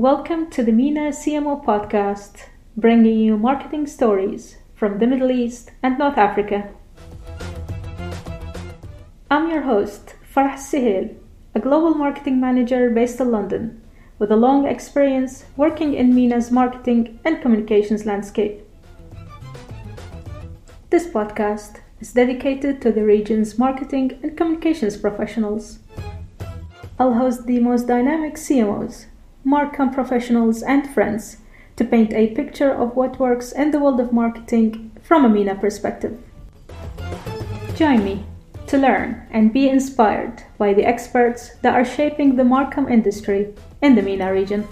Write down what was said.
Welcome to the MENA CMO podcast, bringing you marketing stories from the Middle East and North Africa. I'm your host, Farah Sihel, a global marketing manager based in London, with a long experience working in MENA's marketing and communications landscape. This podcast is dedicated to the region's marketing and communications professionals. I'll host the most dynamic CMOs, Marcom professionals, and friends to paint a picture of what works in the world of marketing from a MENA perspective. Join me to learn and be inspired by the experts that are shaping the MarCom industry in the MENA region.